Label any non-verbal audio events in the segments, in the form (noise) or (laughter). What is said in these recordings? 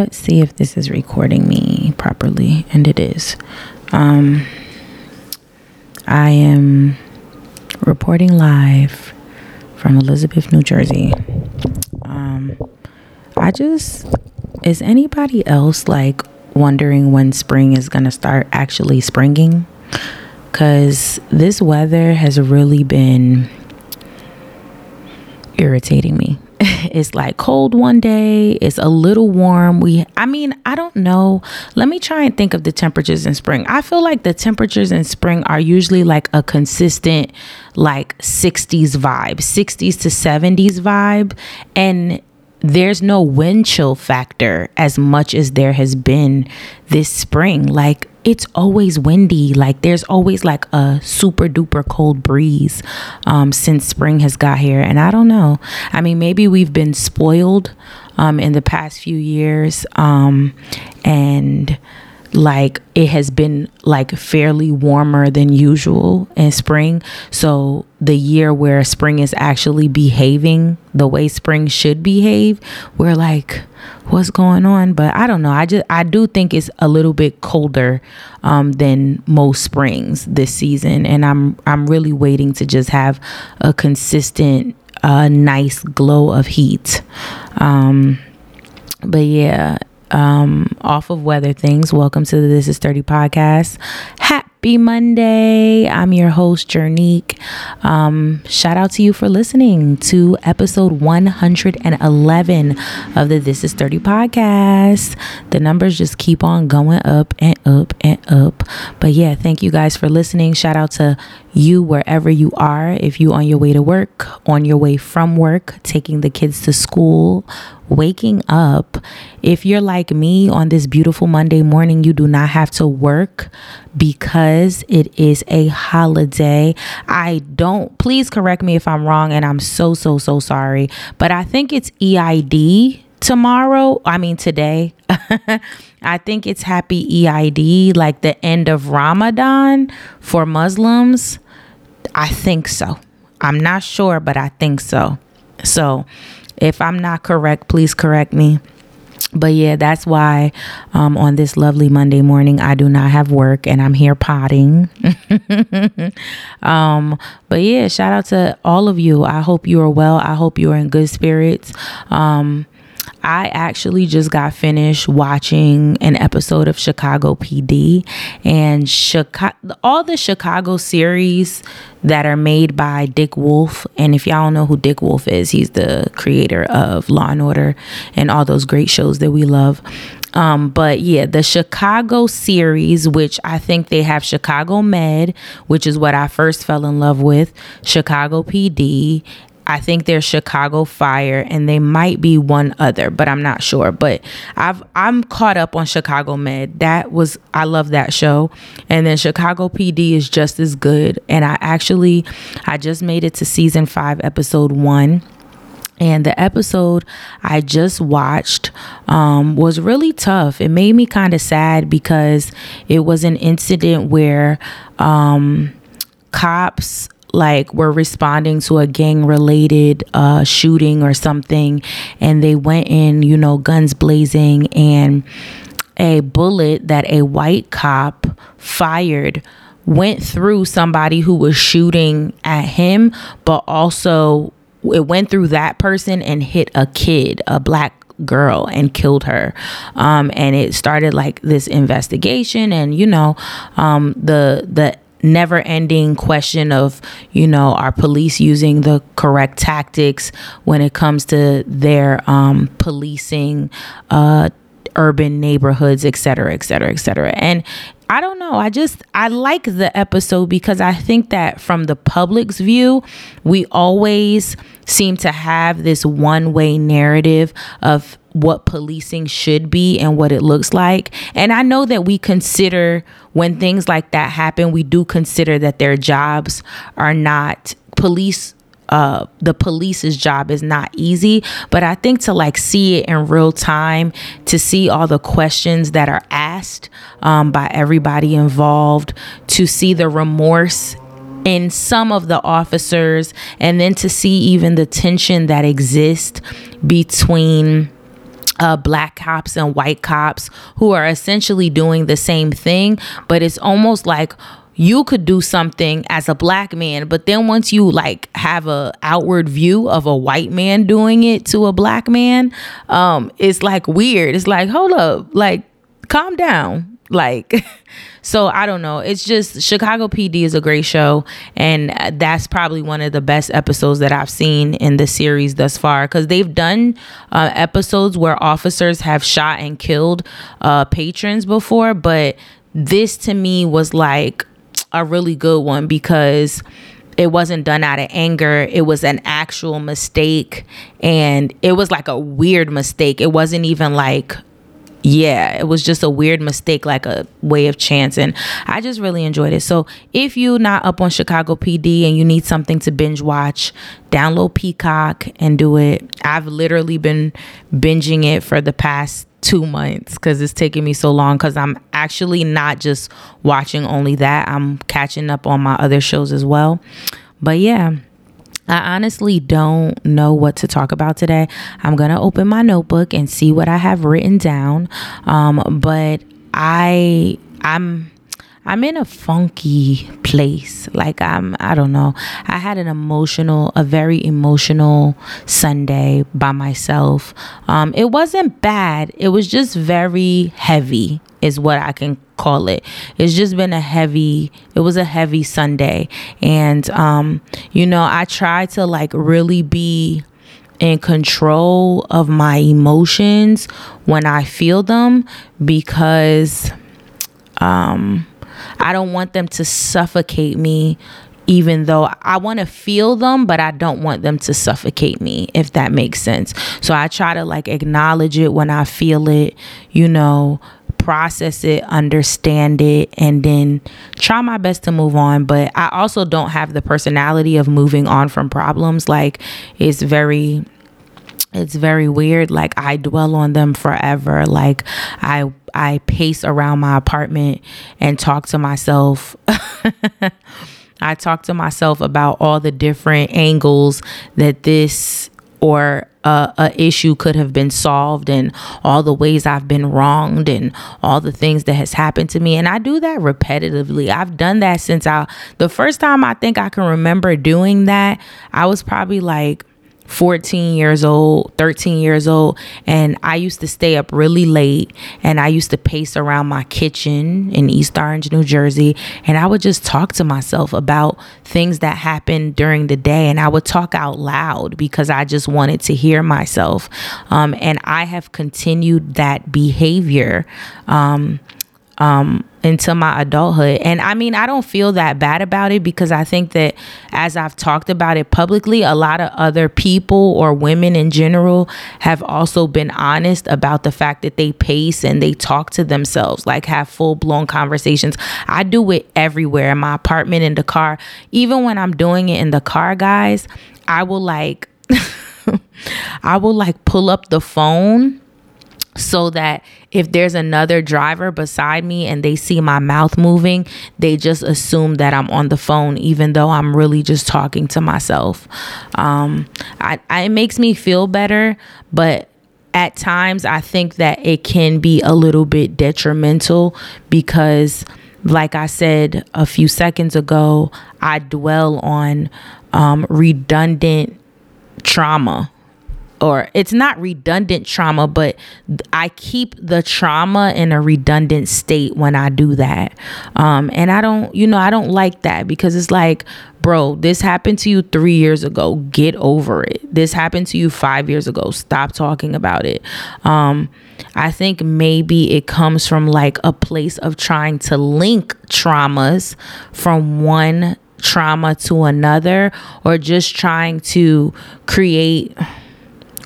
Let's see if this is recording me properly, and it is. Um, I am reporting live from Elizabeth, New Jersey. Um, I just, is anybody else like wondering when spring is going to start actually springing? Because this weather has really been irritating me (laughs) it's like cold one day. It's a little warm. We i mean i don't know. Let me try and think of the temperatures in spring. I feel like the temperatures in spring are usually like a consistent like 60s vibe 60s to 70s vibe. And there's no wind chill factor as much as there has been this spring. Like it's always windy. Like there's always like a super duper cold breeze um, since spring has got here. And I don't know. I mean, maybe we've been spoiled um, in the past few years. Um, and like it has been like fairly warmer than usual in spring. So the year where spring is actually behaving the way spring should behave, we're like, what's going on? But I don't know. I just I do think it's a little bit colder um, than most springs this season, and I'm I'm really waiting to just have a consistent, uh, nice glow of heat. Um, but yeah, um, off of weather things. Welcome to the This Is 30 podcast. Happy Monday. I'm your host, Jernique. Um, shout out to you for listening to episode 111 of the This Is 30 podcast. The numbers just keep on going up and up and up. But yeah, thank you guys for listening. Shout out to you wherever you are. If you on your way to work, on your way from work, taking the kids to school, waking up. If you're like me on this beautiful Monday morning, you do not have to work because it is a holiday. I don't, please correct me if I'm wrong, and I'm so, so, so sorry, but I think it's EID tomorrow. I mean, today. (laughs) I think it's happy EID, like the end of Ramadan for Muslims. I think so. I'm not sure, but I think so. So, if I'm not correct, please correct me. But yeah, that's why um, on this lovely Monday morning, I do not have work and I'm here potting. (laughs) um, but yeah, shout out to all of you. I hope you are well. I hope you are in good spirits. Um, I actually just got finished watching an episode of Chicago PD and Chicago all the Chicago series that are made by Dick Wolf and if y'all know who Dick Wolf is, he's the creator of Law and Order and all those great shows that we love. Um, but yeah, the Chicago series, which I think they have Chicago Med, which is what I first fell in love with, Chicago PD, I think there's Chicago Fire and they might be one other, but I'm not sure. But I've I'm caught up on Chicago Med. That was I love that show. And then Chicago PD is just as good. And I actually I just made it to season 5 episode 1 and the episode I just watched um, was really tough. It made me kind of sad because it was an incident where um, cops like were responding to a gang related uh, shooting or something and they went in you know guns blazing and a bullet that a white cop fired went through somebody who was shooting at him but also it went through that person and hit a kid a black girl and killed her. Um, and it started like this investigation and you know um, the the never ending question of, you know, are police using the correct tactics when it comes to their um, policing uh, urban neighborhoods, et cetera, et cetera, et cetera. And I don't know. I just I like the episode because I think that from the public's view, we always seem to have this one-way narrative of what policing should be and what it looks like. And I know that we consider when things like that happen, we do consider that their jobs are not police uh the police's job is not easy but i think to like see it in real time to see all the questions that are asked um, by everybody involved to see the remorse in some of the officers and then to see even the tension that exists between uh, black cops and white cops who are essentially doing the same thing, but it's almost like you could do something as a black man but then once you like have a outward view of a white man doing it to a black man um it's like weird. It's like hold up. Like calm down like (laughs) so i don't know it's just chicago pd is a great show and that's probably one of the best episodes that i've seen in the series thus far because they've done uh, episodes where officers have shot and killed uh, patrons before but this to me was like a really good one because it wasn't done out of anger. It was an actual mistake. And it was like a weird mistake. It wasn't even like, yeah, it was just a weird mistake, like a way of chance. And I just really enjoyed it. So if you're not up on Chicago PD and you need something to binge watch, download Peacock and do it. I've literally been binging it for the past two months because it's taking me so long because I'm actually not just watching only that, I'm catching up on my other shows as well. But yeah. I honestly don't know what to talk about today. I'm going to open my notebook and see what I have written down. Um, but I I'm I'm in a funky place. Like I'm I don't know. I had an emotional, a very emotional Sunday by myself. Um it wasn't bad. It was just very heavy is what I can call it. It's just been a heavy it was a heavy Sunday and um you know, I try to like really be in control of my emotions when I feel them because um I don't want them to suffocate me even though I want to feel them, but I don't want them to suffocate me, if that makes sense. So I try to like acknowledge it when I feel it, you know, process it, understand it, and then try my best to move on. But I also don't have the personality of moving on from problems. Like, it's very it's very weird. Like i dwell on them forever. Like i i pace around my apartment and talk to myself. (laughs) I talk to myself about all the different angles that this or a issue could have been solved and all the ways I've been wronged and all the things that has happened to me. And I do that repetitively. I've done that since I the first time I think I can remember doing that, I was probably like 14 years old, 13 years old, and I used to stay up really late and I used to pace around my kitchen in East Orange, New Jersey, and I would just talk to myself about things that happened during the day and I would talk out loud because I just wanted to hear myself. Um, and I have continued that behavior. Um, um, into my adulthood. And I mean, I don't feel that bad about it because I think that as I've talked about it publicly, a lot of other people or women in general have also been honest about the fact that they pace and they talk to themselves, like have full blown conversations. I do it everywhere in my apartment, in the car. Even when I'm doing it in the car, guys, I will like, (laughs) I will like pull up the phone so that if there's another driver beside me and they see my mouth moving, they just assume that I'm on the phone, even though I'm really just talking to myself. Um, I, I, it makes me feel better, but at times I think that it can be a little bit detrimental because, like I said a few seconds ago, I dwell on um, redundant trauma or it's not redundant trauma, but I keep the trauma in a redundant state when I do that. Um, and I don't, you know, I don't like that because it's like, bro, this happened to you three years ago. Get over it. This happened to you five years ago. Stop talking about it. Um, I think maybe it comes from like a place of trying to link traumas from one trauma to another or just trying to create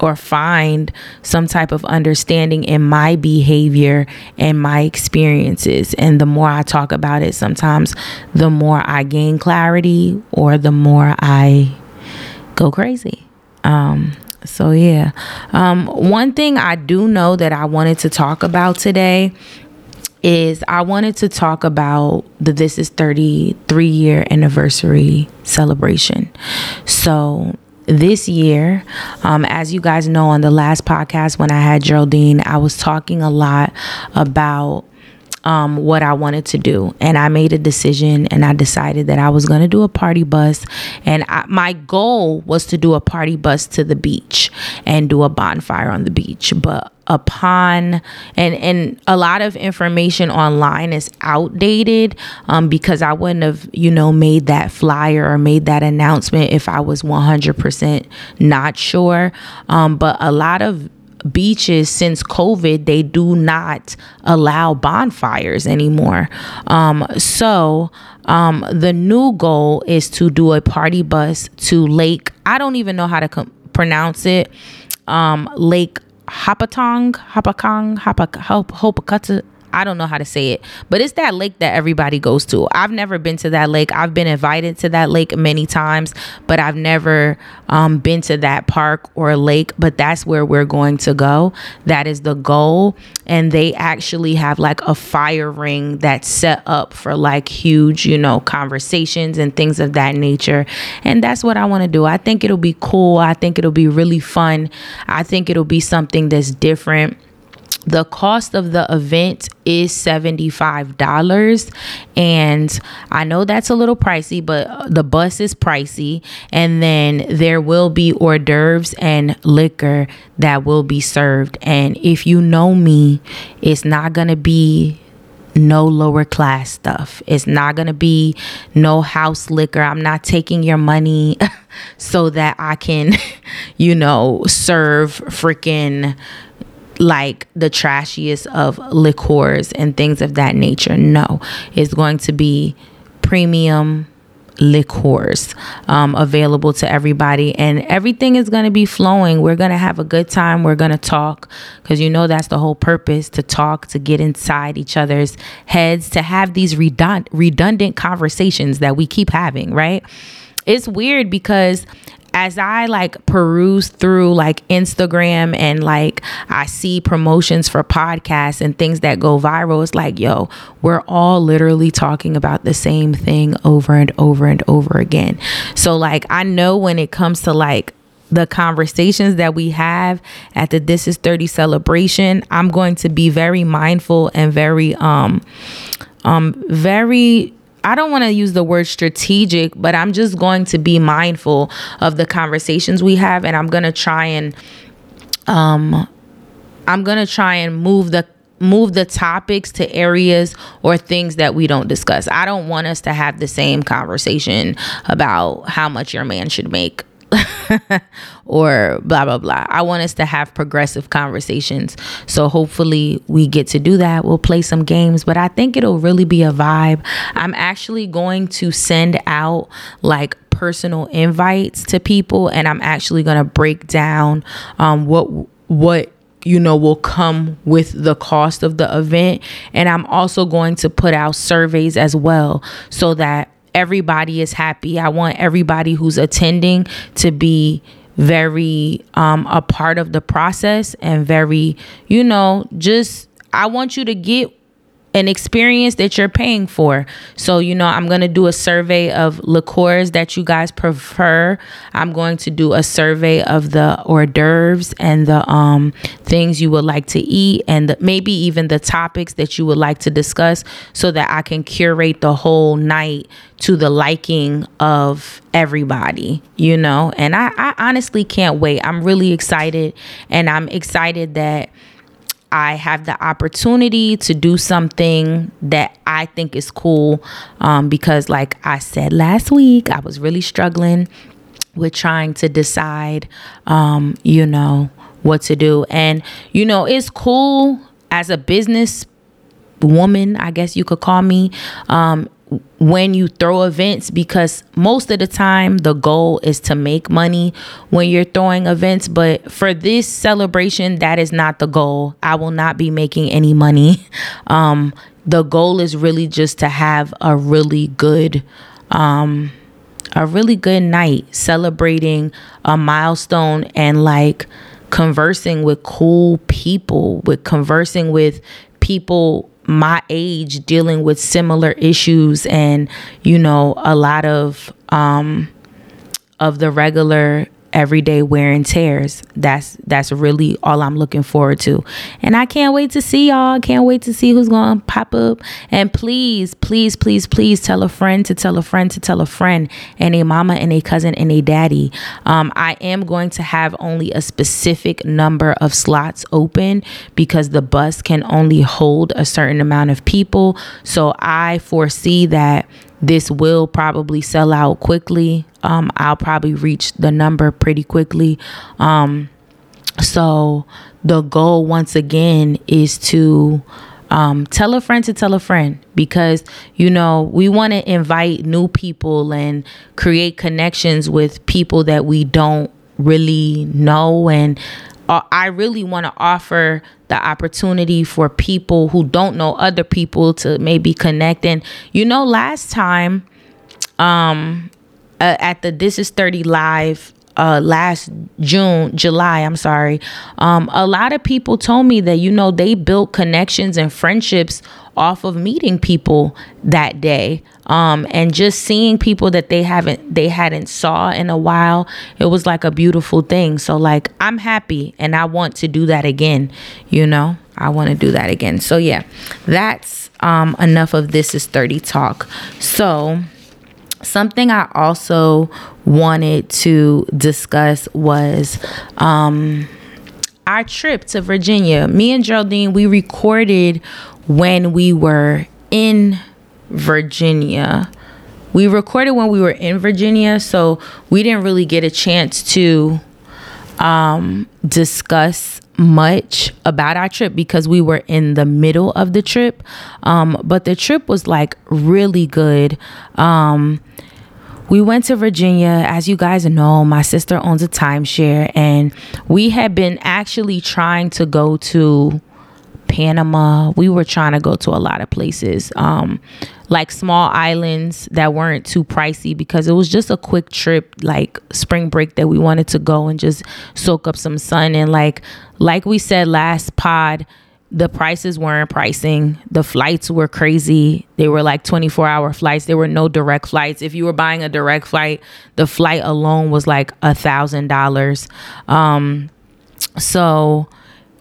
or find some type of understanding in my behavior and my experiences. And the more I talk about it, sometimes the more I gain clarity or the more I go crazy. Um, so yeah. Um, one thing I do know that I wanted to talk about today is I wanted to talk about the This Is 33 year anniversary celebration. So this year, um, as you guys know, on the last podcast when I had Geraldine, I was talking a lot about um, what I wanted to do. And I made a decision and I decided that I was going to do a party bus. And I, my goal was to do a party bus to the beach and do a bonfire on the beach. But upon and and a lot of information online is outdated um, because I wouldn't have you know made that flyer or made that announcement if I was 100% not sure um, but a lot of beaches since COVID, they do not allow bonfires anymore. Um, so um, the new goal is to do a party bus to Lake. I don't even know how to com- pronounce it. Um, Lake Hopatong, Hopakong, Hopakata. I don't know how to say it, but it's that lake that everybody goes to. I've never been to that lake. I've been invited to that lake many times, but I've never um, been to that park or lake. But that's where we're going to go. That is the goal. And they actually have like a fire ring that's set up for like huge, you know, conversations and things of that nature. And that's what I want to do. I think it'll be cool. I think it'll be really fun. I think it'll be something that's different the cost of the event is $75 and i know that's a little pricey but the bus is pricey and then there will be hors d'oeuvres and liquor that will be served and if you know me it's not gonna be no lower class stuff. It's not going to be no house liquor. I'm not taking your money (laughs) so that I can, (laughs) you know, serve freaking like the trashiest of liqueurs and things of that nature. No, it's going to be premium liqueurs um, available to everybody. And everything is going to be flowing. We're going to have a good time. We're going to talk because you know that's the whole purpose to talk to get inside each other's heads to have these redund- redundant conversations that we keep having right? It's weird because as I like peruse through like Instagram and like I see promotions for podcasts and things that go viral, it's like, yo, we're all literally talking about the same thing over and over and over again. So, like, I know when it comes to like the conversations that we have at the This Is 30 celebration, I'm going to be very mindful and very, um, um, very I don't want to use the word strategic, but I'm just going to be mindful of the conversations we have and I'm going to try and um I'm going to try and move the move the topics to areas or things that we don't discuss. I don't want us to have the same conversation about how much your man should make (laughs) or blah blah blah. I want us to have progressive conversations. So hopefully we get to do that. We'll play some games, but I think it'll really be a vibe. I'm actually going to send out like personal invites to people and I'm actually going to break down um what what you know will come with the cost of the event and I'm also going to put out surveys as well so that everybody is happy. I want everybody who's attending to be very um, a part of the process and very, you know, just I want you to get an experience that you're paying for. So, you know, I'm going to do a survey of liqueurs that you guys prefer. I'm going to do a survey of the hors d'oeuvres and the um, things you would like to eat and the, maybe even the topics that you would like to discuss so that I can curate the whole night to the liking of everybody, you know? And I, I honestly can't wait. I'm really excited and I'm excited that I have the opportunity to do something that I think is cool um, because, like I said last week, I was really struggling with trying to decide, um, you know, what to do. And, you know, it's cool as a business woman, I guess you could call me. Um, when you throw events because most of the time the goal is to make money when you're throwing events but for this celebration that is not the goal. I will not be making any money. (laughs) Um, the goal is really just to have a really good um, a really good night celebrating a milestone and like conversing with cool people with conversing with people my age dealing with similar issues and you know a lot of um of the regular everyday wear and tears. That's that's really all I'm looking forward to. And I can't wait to see y'all. Can't wait to see who's going to pop up. And please, please, please, please tell a friend to tell a friend to tell a friend and a mama and a cousin and a daddy. Um, I am going to have only a specific number of slots open because the bus can only hold a certain amount of people. So I foresee that this will probably sell out quickly. Um, I'll probably reach the number pretty quickly. Um, so the goal, once again, is to um, tell a friend to tell a friend because you know we want to invite new people and create connections with people that we don't really know and uh, I really want to offer the opportunity for people who don't know other people to maybe connect. And you know, last time, um, uh, at the This Is 30 Live uh last June, July, I'm sorry. Um a lot of people told me that you know they built connections and friendships off of meeting people that day. Um and just seeing people that they haven't they hadn't saw in a while. It was like a beautiful thing. So like I'm happy and I want to do that again, you know? I want to do that again. So yeah, that's um enough of this is 30 talk. So something I also wanted to discuss was um, our trip to Virginia. Me and Geraldine, we recorded when we were in Virginia. We recorded when we were in Virginia, so we didn't really get a chance to um, discuss much about our trip because we were in the middle of the trip. Um, but the trip was like really good. Um, we went to Virginia. As you guys know, my sister owns a timeshare, and we had been actually trying to go to Panama. We were trying to go to a lot of places, um, like small islands that weren't too pricey because it was just a quick trip, like spring break that we wanted to go and just soak up some sun. And like, like we said last pod, the prices weren't pricing. The flights were crazy. They were like 24 hour flights. There were no direct flights. If you were buying a direct flight, the flight alone was like a thousand dollars. Um, so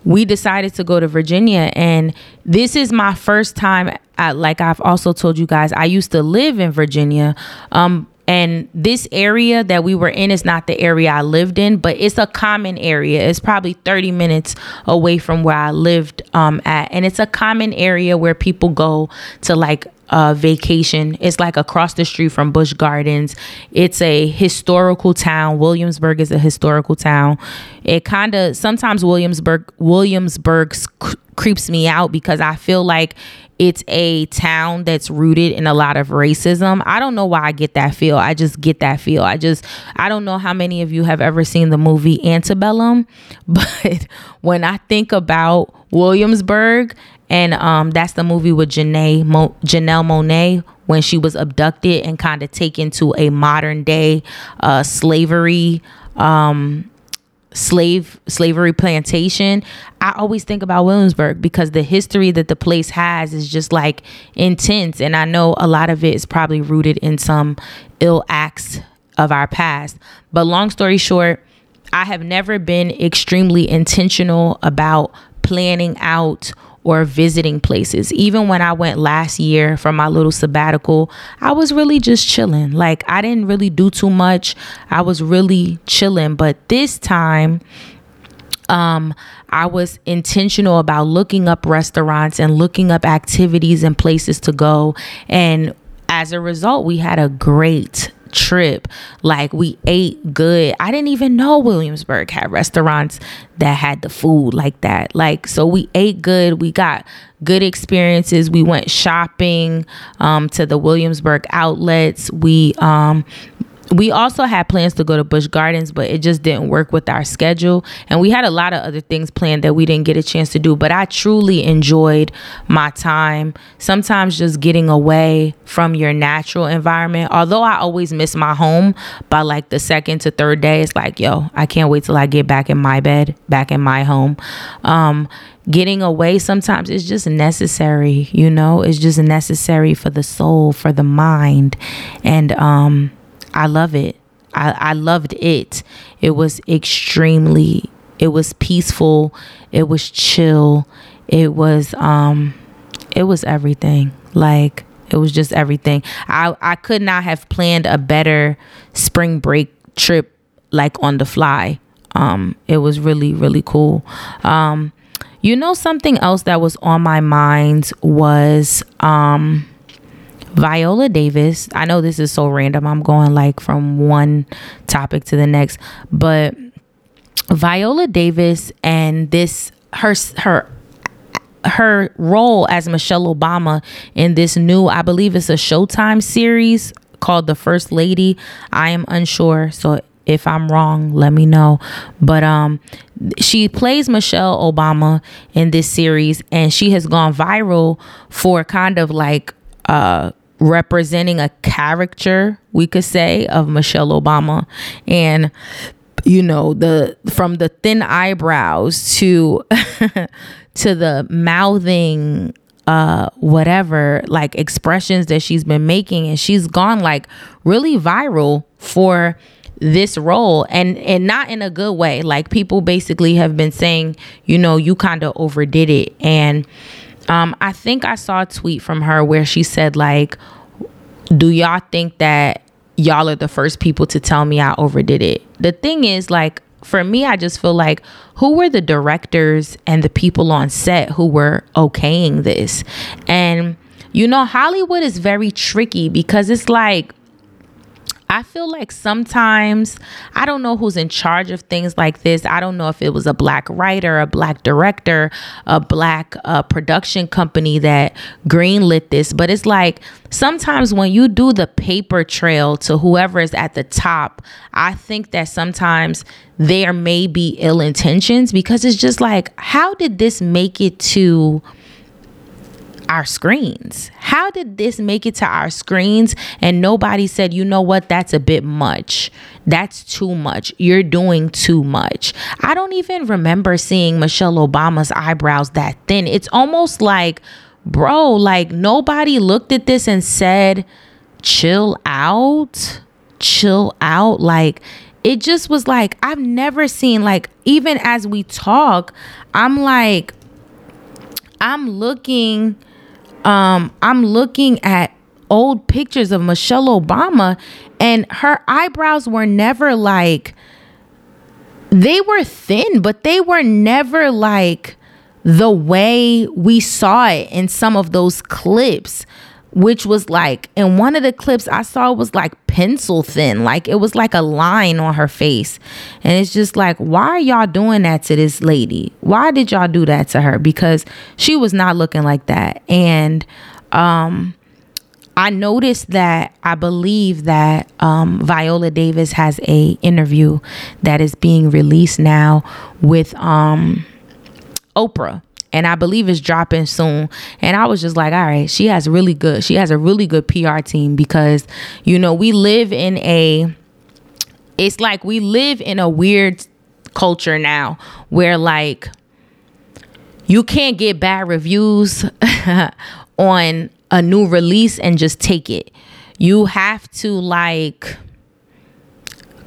we decided to go to Virginia and this is my first time at, like I've also told you guys I used to live in Virginia um and this area that we were in is not the area I lived in, but it's a common area. It's probably 30 minutes away from where I lived um, at. And it's a common area where people go to like uh, vacation. It's like across the street from Busch Gardens. It's a historical town. Williamsburg is a historical town. It kind of sometimes Williamsburg Williamsburg creeps me out because I feel like it's a town that's rooted in a lot of racism. I don't know why I get that feel. I just get that feel. I just I don't know how many of you have ever seen the movie Antebellum, (laughs) but when I think about Williamsburg and um, that's the movie with Janelle Mo- Janelle Monáe when she was abducted and kind of taken to a modern day uh, slavery um, slave slavery plantation i always think about williamsburg because the history that the place has is just like intense. And i know a lot of it is probably rooted in some ill acts of our past. But long story short i have never been extremely intentional about planning out or visiting places. Even when I went last year for my little sabbatical, I was really just chilling. Like I didn't really do too much. I was really chilling, but this time um I was intentional about looking up restaurants and looking up activities and places to go and as a result, we had a great trip. Like we ate good. I didn't even know Williamsburg had restaurants that had the food like that. Like so we ate good. We got good experiences. We went shopping um, to the Williamsburg outlets. We um, we also had plans to go to Busch Gardens, but it just didn't work with our schedule. And we had a lot of other things planned that we didn't get a chance to do. But I truly enjoyed my time. Sometimes just getting away from your natural environment. Although I always miss my home by like the second to third day, it's like, yo, I can't wait till I get back in my bed, back in my home. Um, getting away sometimes is just necessary, you know, it's just necessary for the soul, for the mind. And, um, I love it. I, I loved it. It was extremely, it was peaceful. It was chill. It was, um, it was everything. Like, it was just everything. I, I could not have planned a better spring break trip like on the fly. Um, it was really, really cool. Um, you know, something else that was on my mind was um, Viola Davis. I know this is so random. I'm going like from one topic to the next, but Viola Davis and this her her her role as Michelle Obama in this new, I believe it's a Showtime series called The First Lady. I am unsure, so if I'm wrong, let me know. But um she plays Michelle Obama in this series and she has gone viral for kind of like uh representing a character, we could say, of Michelle Obama. And you know, the from the thin eyebrows to (laughs) to the mouthing uh whatever like expressions that she's been making. And she's gone like really viral for this role. And and not in a good way. Like people basically have been saying you know you kind of overdid it. And um i think i saw a tweet from her where she said like do y'all think that y'all are the first people to tell me i overdid it? The thing is like for me i just feel like who were the directors and the people on set who were okaying this? And you know hollywood is very tricky because it's like I feel like sometimes I don't know who's in charge of things like this. I don't know if it was a black writer, a black director, a black uh, production company that greenlit this, but it's like sometimes when you do the paper trail to whoever is at the top, I think that sometimes there may be ill intentions because it's just like, how did this make it to? Our screens. How did this make it to our screens and nobody said, you know what, that's a bit much? That's too much. You're doing too much. I don't even remember seeing Michelle Obama's eyebrows that thin. It's almost like, bro, like nobody looked at this and said, chill out, chill out. Like, it just was like, I've never seen, like, even as we talk, I'm like, I'm looking um, I'm looking at old pictures of Michelle Obama, and her eyebrows were never like, they were thin, but they were never like the way we saw it in some of those clips which was like in one of the clips I saw was like pencil thin, like it was like a line on her face. And it's just like, why are y'all doing that to this lady? Why did y'all do that to her? Because she was not looking like that. And um I noticed that I believe that um, Viola Davis has a interview that is being released now with um, Oprah and I believe it's dropping soon. And I was just like, all right, she has really good, she has a really good PR team because, you know, we live in a, it's like we live in a weird culture now where like you can't get bad reviews (laughs) on a new release and just take it. You have to like,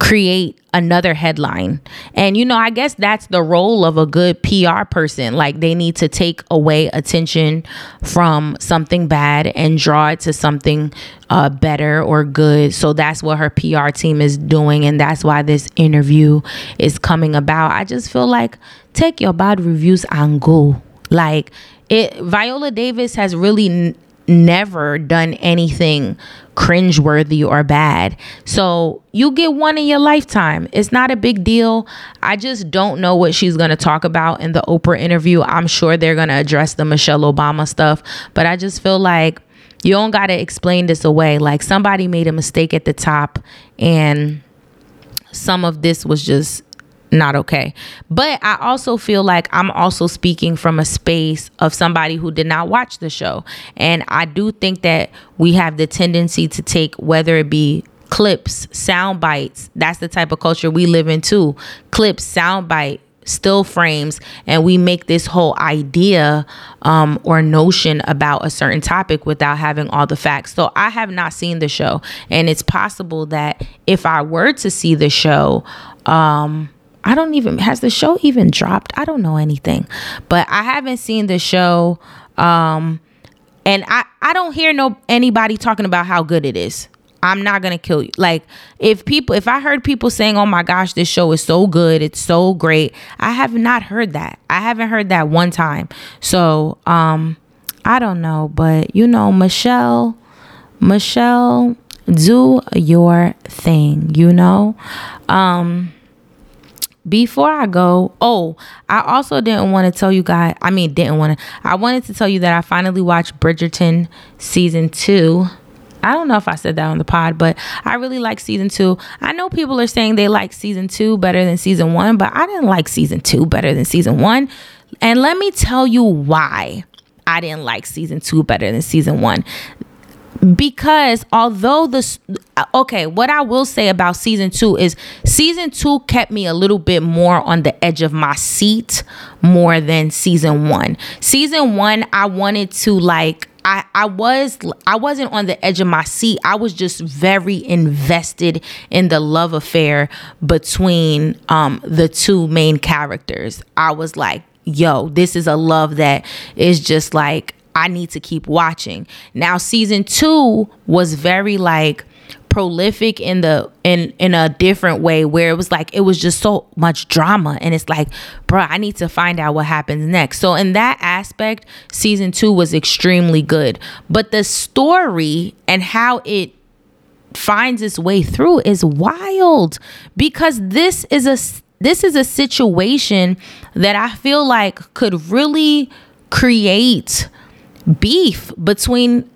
create another headline. And you know, I guess that's the role of a good PR person. Like they need to take away attention from something bad and draw it to something uh, better or good. So that's what her PR team is doing and that's why this interview is coming about. I just feel like take your bad reviews and go. Like it Viola Davis has really never done anything cringeworthy or bad. So you get one in your lifetime. It's not a big deal. I just don't know what she's going to talk about in the Oprah interview. I'm sure they're going to address the Michelle Obama stuff, but I just feel like you don't got to explain this away. Like somebody made a mistake at the top and some of this was just not okay. But I also feel like I'm also speaking from a space of somebody who did not watch the show. And I do think that we have the tendency to take whether it be clips, sound bites. That's the type of culture we live in too. Clips, sound bite, still frames and we make this whole idea um, or notion about a certain topic without having all the facts. So I have not seen the show, and it's possible that if I were to see the show, um, I don't even has the show even dropped. I don't know anything, but I haven't seen the show, um, and I I don't hear no anybody talking about how good it is. I'm not gonna kill you. Like if people, if I heard people saying, "Oh my gosh, this show is so good, it's so great," I have not heard that. I haven't heard that one time. So um, I don't know, but you know, Michelle, Michelle, do your thing. You know, um before I go, oh, I also didn't want to tell you guys, I mean, didn't want to, I wanted to tell you that I finally watched Bridgerton season two. I don't know if I said that on the pod, but I really like season two. I know people are saying they like season two better than season one, but I didn't like season two better than season one. And let me tell you why I didn't like season two better than season one because although this okay what i will say about season two is season two kept me a little bit more on the edge of my seat more than season one season one i wanted to like I, I was I wasn't on the edge of my seat. I was just very invested in the love affair between um the two main characters. I was like, yo, this is a love that is just like I need to keep watching. Now season 2 was very like prolific in the in in a different way where it was like it was just so much drama. And it's like bro i need to find out what happens next. So in that aspect season two was extremely good. But the story and how it finds its way through is wild because this is a this is a situation that i feel like could really create beef between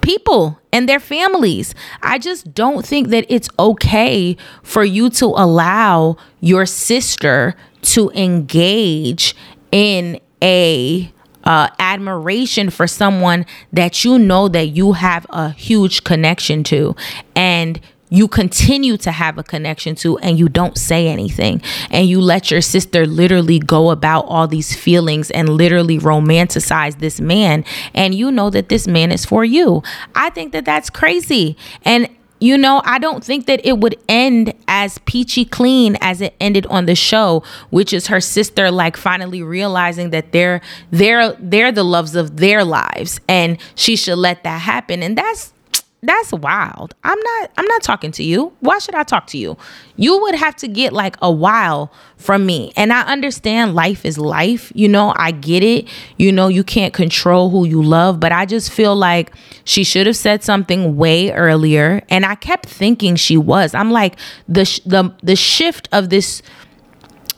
people and their families. I just don't think that it's okay for you to allow your sister to engage in a uh, admiration for someone that you know that you have a huge connection to and you continue to have a connection to and you don't say anything. And you let your sister literally go about all these feelings and literally romanticize this man. And you know that this man is for you. I think that that's crazy. And you know, I don't think that it would end as peachy clean as it ended on the show, which is her sister like finally realizing that they're they're they're the loves of their lives. And she should let that happen. And that's that's wild. I'm not I'm not talking to you. Why should I talk to you? You would have to get like a while from me. And I understand life is life. You know, I get it. You know, you can't control who you love, but I just feel like she should have said something way earlier and I kept thinking she was. I'm like the the the shift of this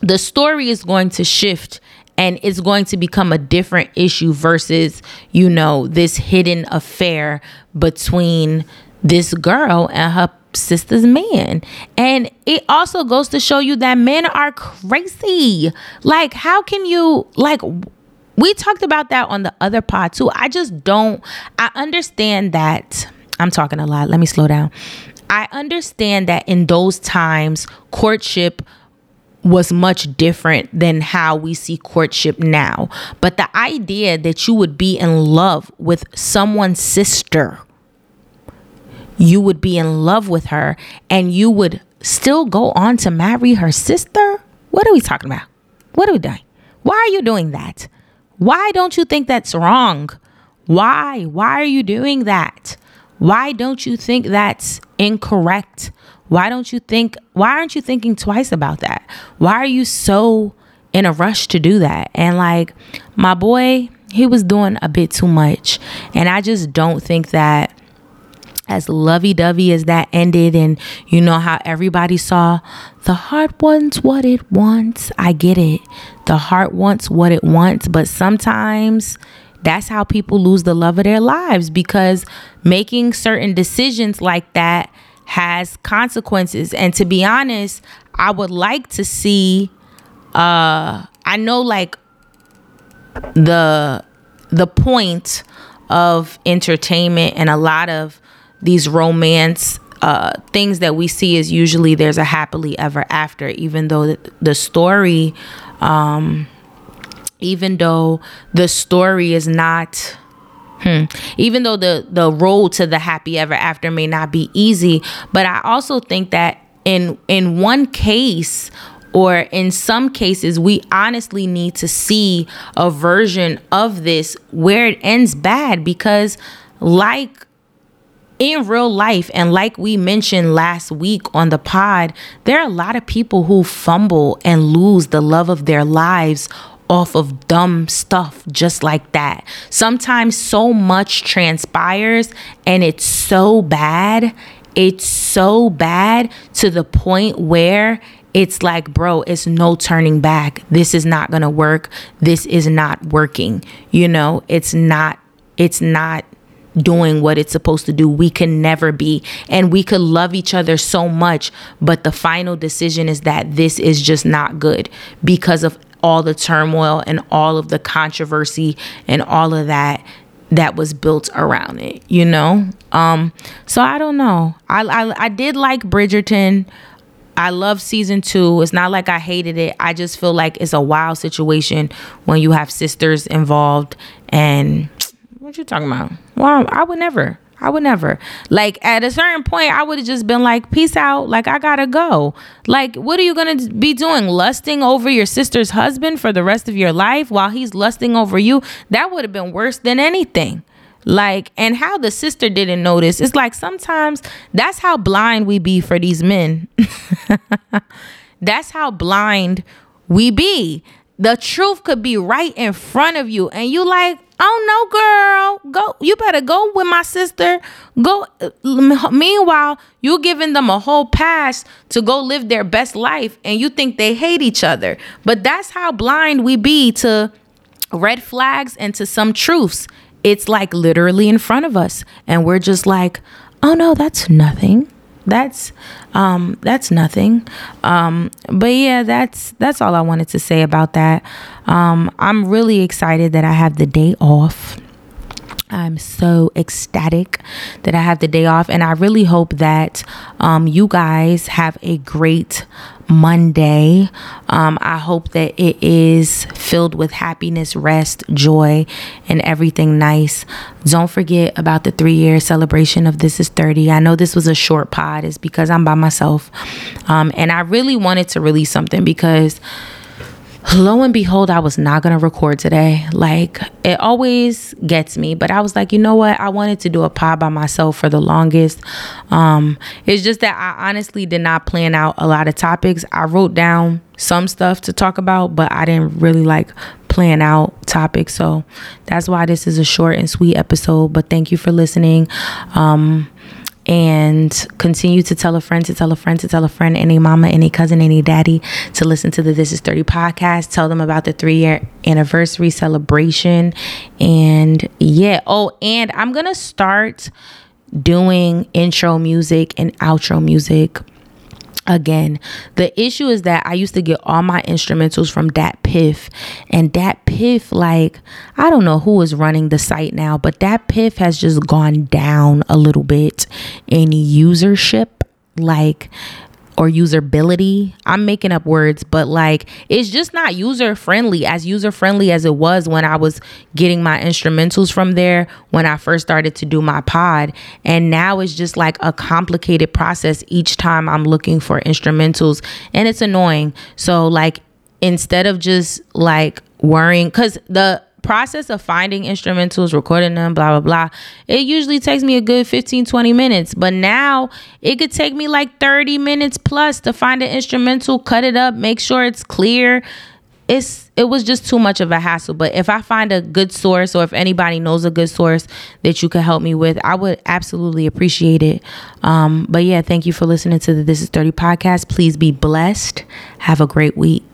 the story is going to shift and it's going to become a different issue versus you know this hidden affair between this girl and her sister's man. And it also goes to show you that men are crazy. Like how can you like we talked about that on the other pod too. I just don't i understand that i'm talking a lot let me slow down. I understand that in those times courtship was much different than how we see courtship now. But the idea that you would be in love with someone's sister, you would be in love with her, and you would still go on to marry her sister? What are we talking about? What are we doing? Why are you doing that? Why don't you think that's wrong? Why? Why are you doing that? Why don't you think that's incorrect? Why don't you think, why aren't you thinking twice about that? Why are you so in a rush to do that? And like, my boy, he was doing a bit too much. And I just don't think that as lovey dovey as that ended, and you know how everybody saw the heart wants what it wants. I get it. The heart wants what it wants, but sometimes that's how people lose the love of their lives because making certain decisions like that has consequences. And to be honest, I would like to see uh I know like the the point of entertainment and a lot of these romance uh, things that we see is usually there's a happily ever after, even though the, story, um, even though the story is not. Hmm. Even though the the road to the happy ever after may not be easy, but I also think that in in one case or in some cases we honestly need to see a version of this where it ends bad because like in real life, and like we mentioned last week on the pod, there are a lot of people who fumble and lose the love of their lives off of dumb stuff just like that. Sometimes so much transpires and it's so bad. It's so bad to the point where it's like, bro, it's no turning back. This is not going to work. This is not working. You know, it's not, it's not doing what it's supposed to do. We can never be. And we could love each other so much, but the final decision is that this is just not good because of all the turmoil and all of the controversy and all of that that was built around it, you know? Um so I don't know. I I, I did like Bridgerton. I love season two. It's not like I hated it. I just feel like it's a wild situation when you have sisters involved and (tsk) what you talking about? Well, I would never. I would never. Like at a certain point, I would have just been like, peace out. Like I gotta go. Like, what are you gonna be doing? Lusting over your sister's husband for the rest of your life while he's lusting over you? That would have been worse than anything. Like, and how the sister didn't notice. It's like sometimes that's how blind we be for these men. (laughs) that's how blind we be. The truth could be right in front of you, and you like, Oh no, girl. Go. You better go with my sister. Go. Meanwhile, you giving them a whole pass to go live their best life and you think they hate each other. But that's how blind we be to red flags and to some truths. It's like literally in front of us and we're just like, "Oh no, that's nothing." That's um that's nothing. Um but yeah that's that's all i wanted to say about that. Um i'm really excited that i have the day off I'm so ecstatic that I have the day off, and I really hope that um, you guys have a great Monday. Um, I hope that it is filled with happiness, rest, joy, and everything nice. Don't forget about the three year celebration of This Is 30. I know this was a short pod, it's because I'm by myself. Um, and I really wanted to release something because lo and behold, I was not going to record today. Like it always gets me, but I was like, you know what? I wanted to do a pod by myself for the longest. Um, it's just that I honestly did not plan out a lot of topics. I wrote down some stuff to talk about, but I didn't really like plan out topics. So that's why this is a short and sweet episode. But thank you for listening. Um, and continue to tell a friend to tell a friend to tell a friend, any mama, any cousin, any daddy to listen to the This Is 30 podcast. Tell them about the three year anniversary celebration. And yeah, oh, and I'm to start doing intro music and outro music again the issue is that i used to get all my instrumentals from DatPiff and DatPiff like i don't know who is running the site now but DatPiff has just gone down a little bit in usership. Like or usability. I'm making up words, but like it's just not user friendly as user friendly as it was when I was getting my instrumentals from there when I first started to do my pod. And now it's just like a complicated process each time I'm looking for instrumentals and it's annoying. So like instead of just like worrying cuz the process of finding instrumentals, recording them, blah, blah, blah, it usually takes me a good 15, 20 minutes. But now it could take me like 30 minutes plus to find an instrumental, cut it up, make sure it's clear. It's it was just too much of a hassle. But if I find a good source or if anybody knows a good source that you could help me with, I would absolutely appreciate it. Um, but yeah, thank you for listening to the This Is 30 podcast. Please be blessed. Have a great week.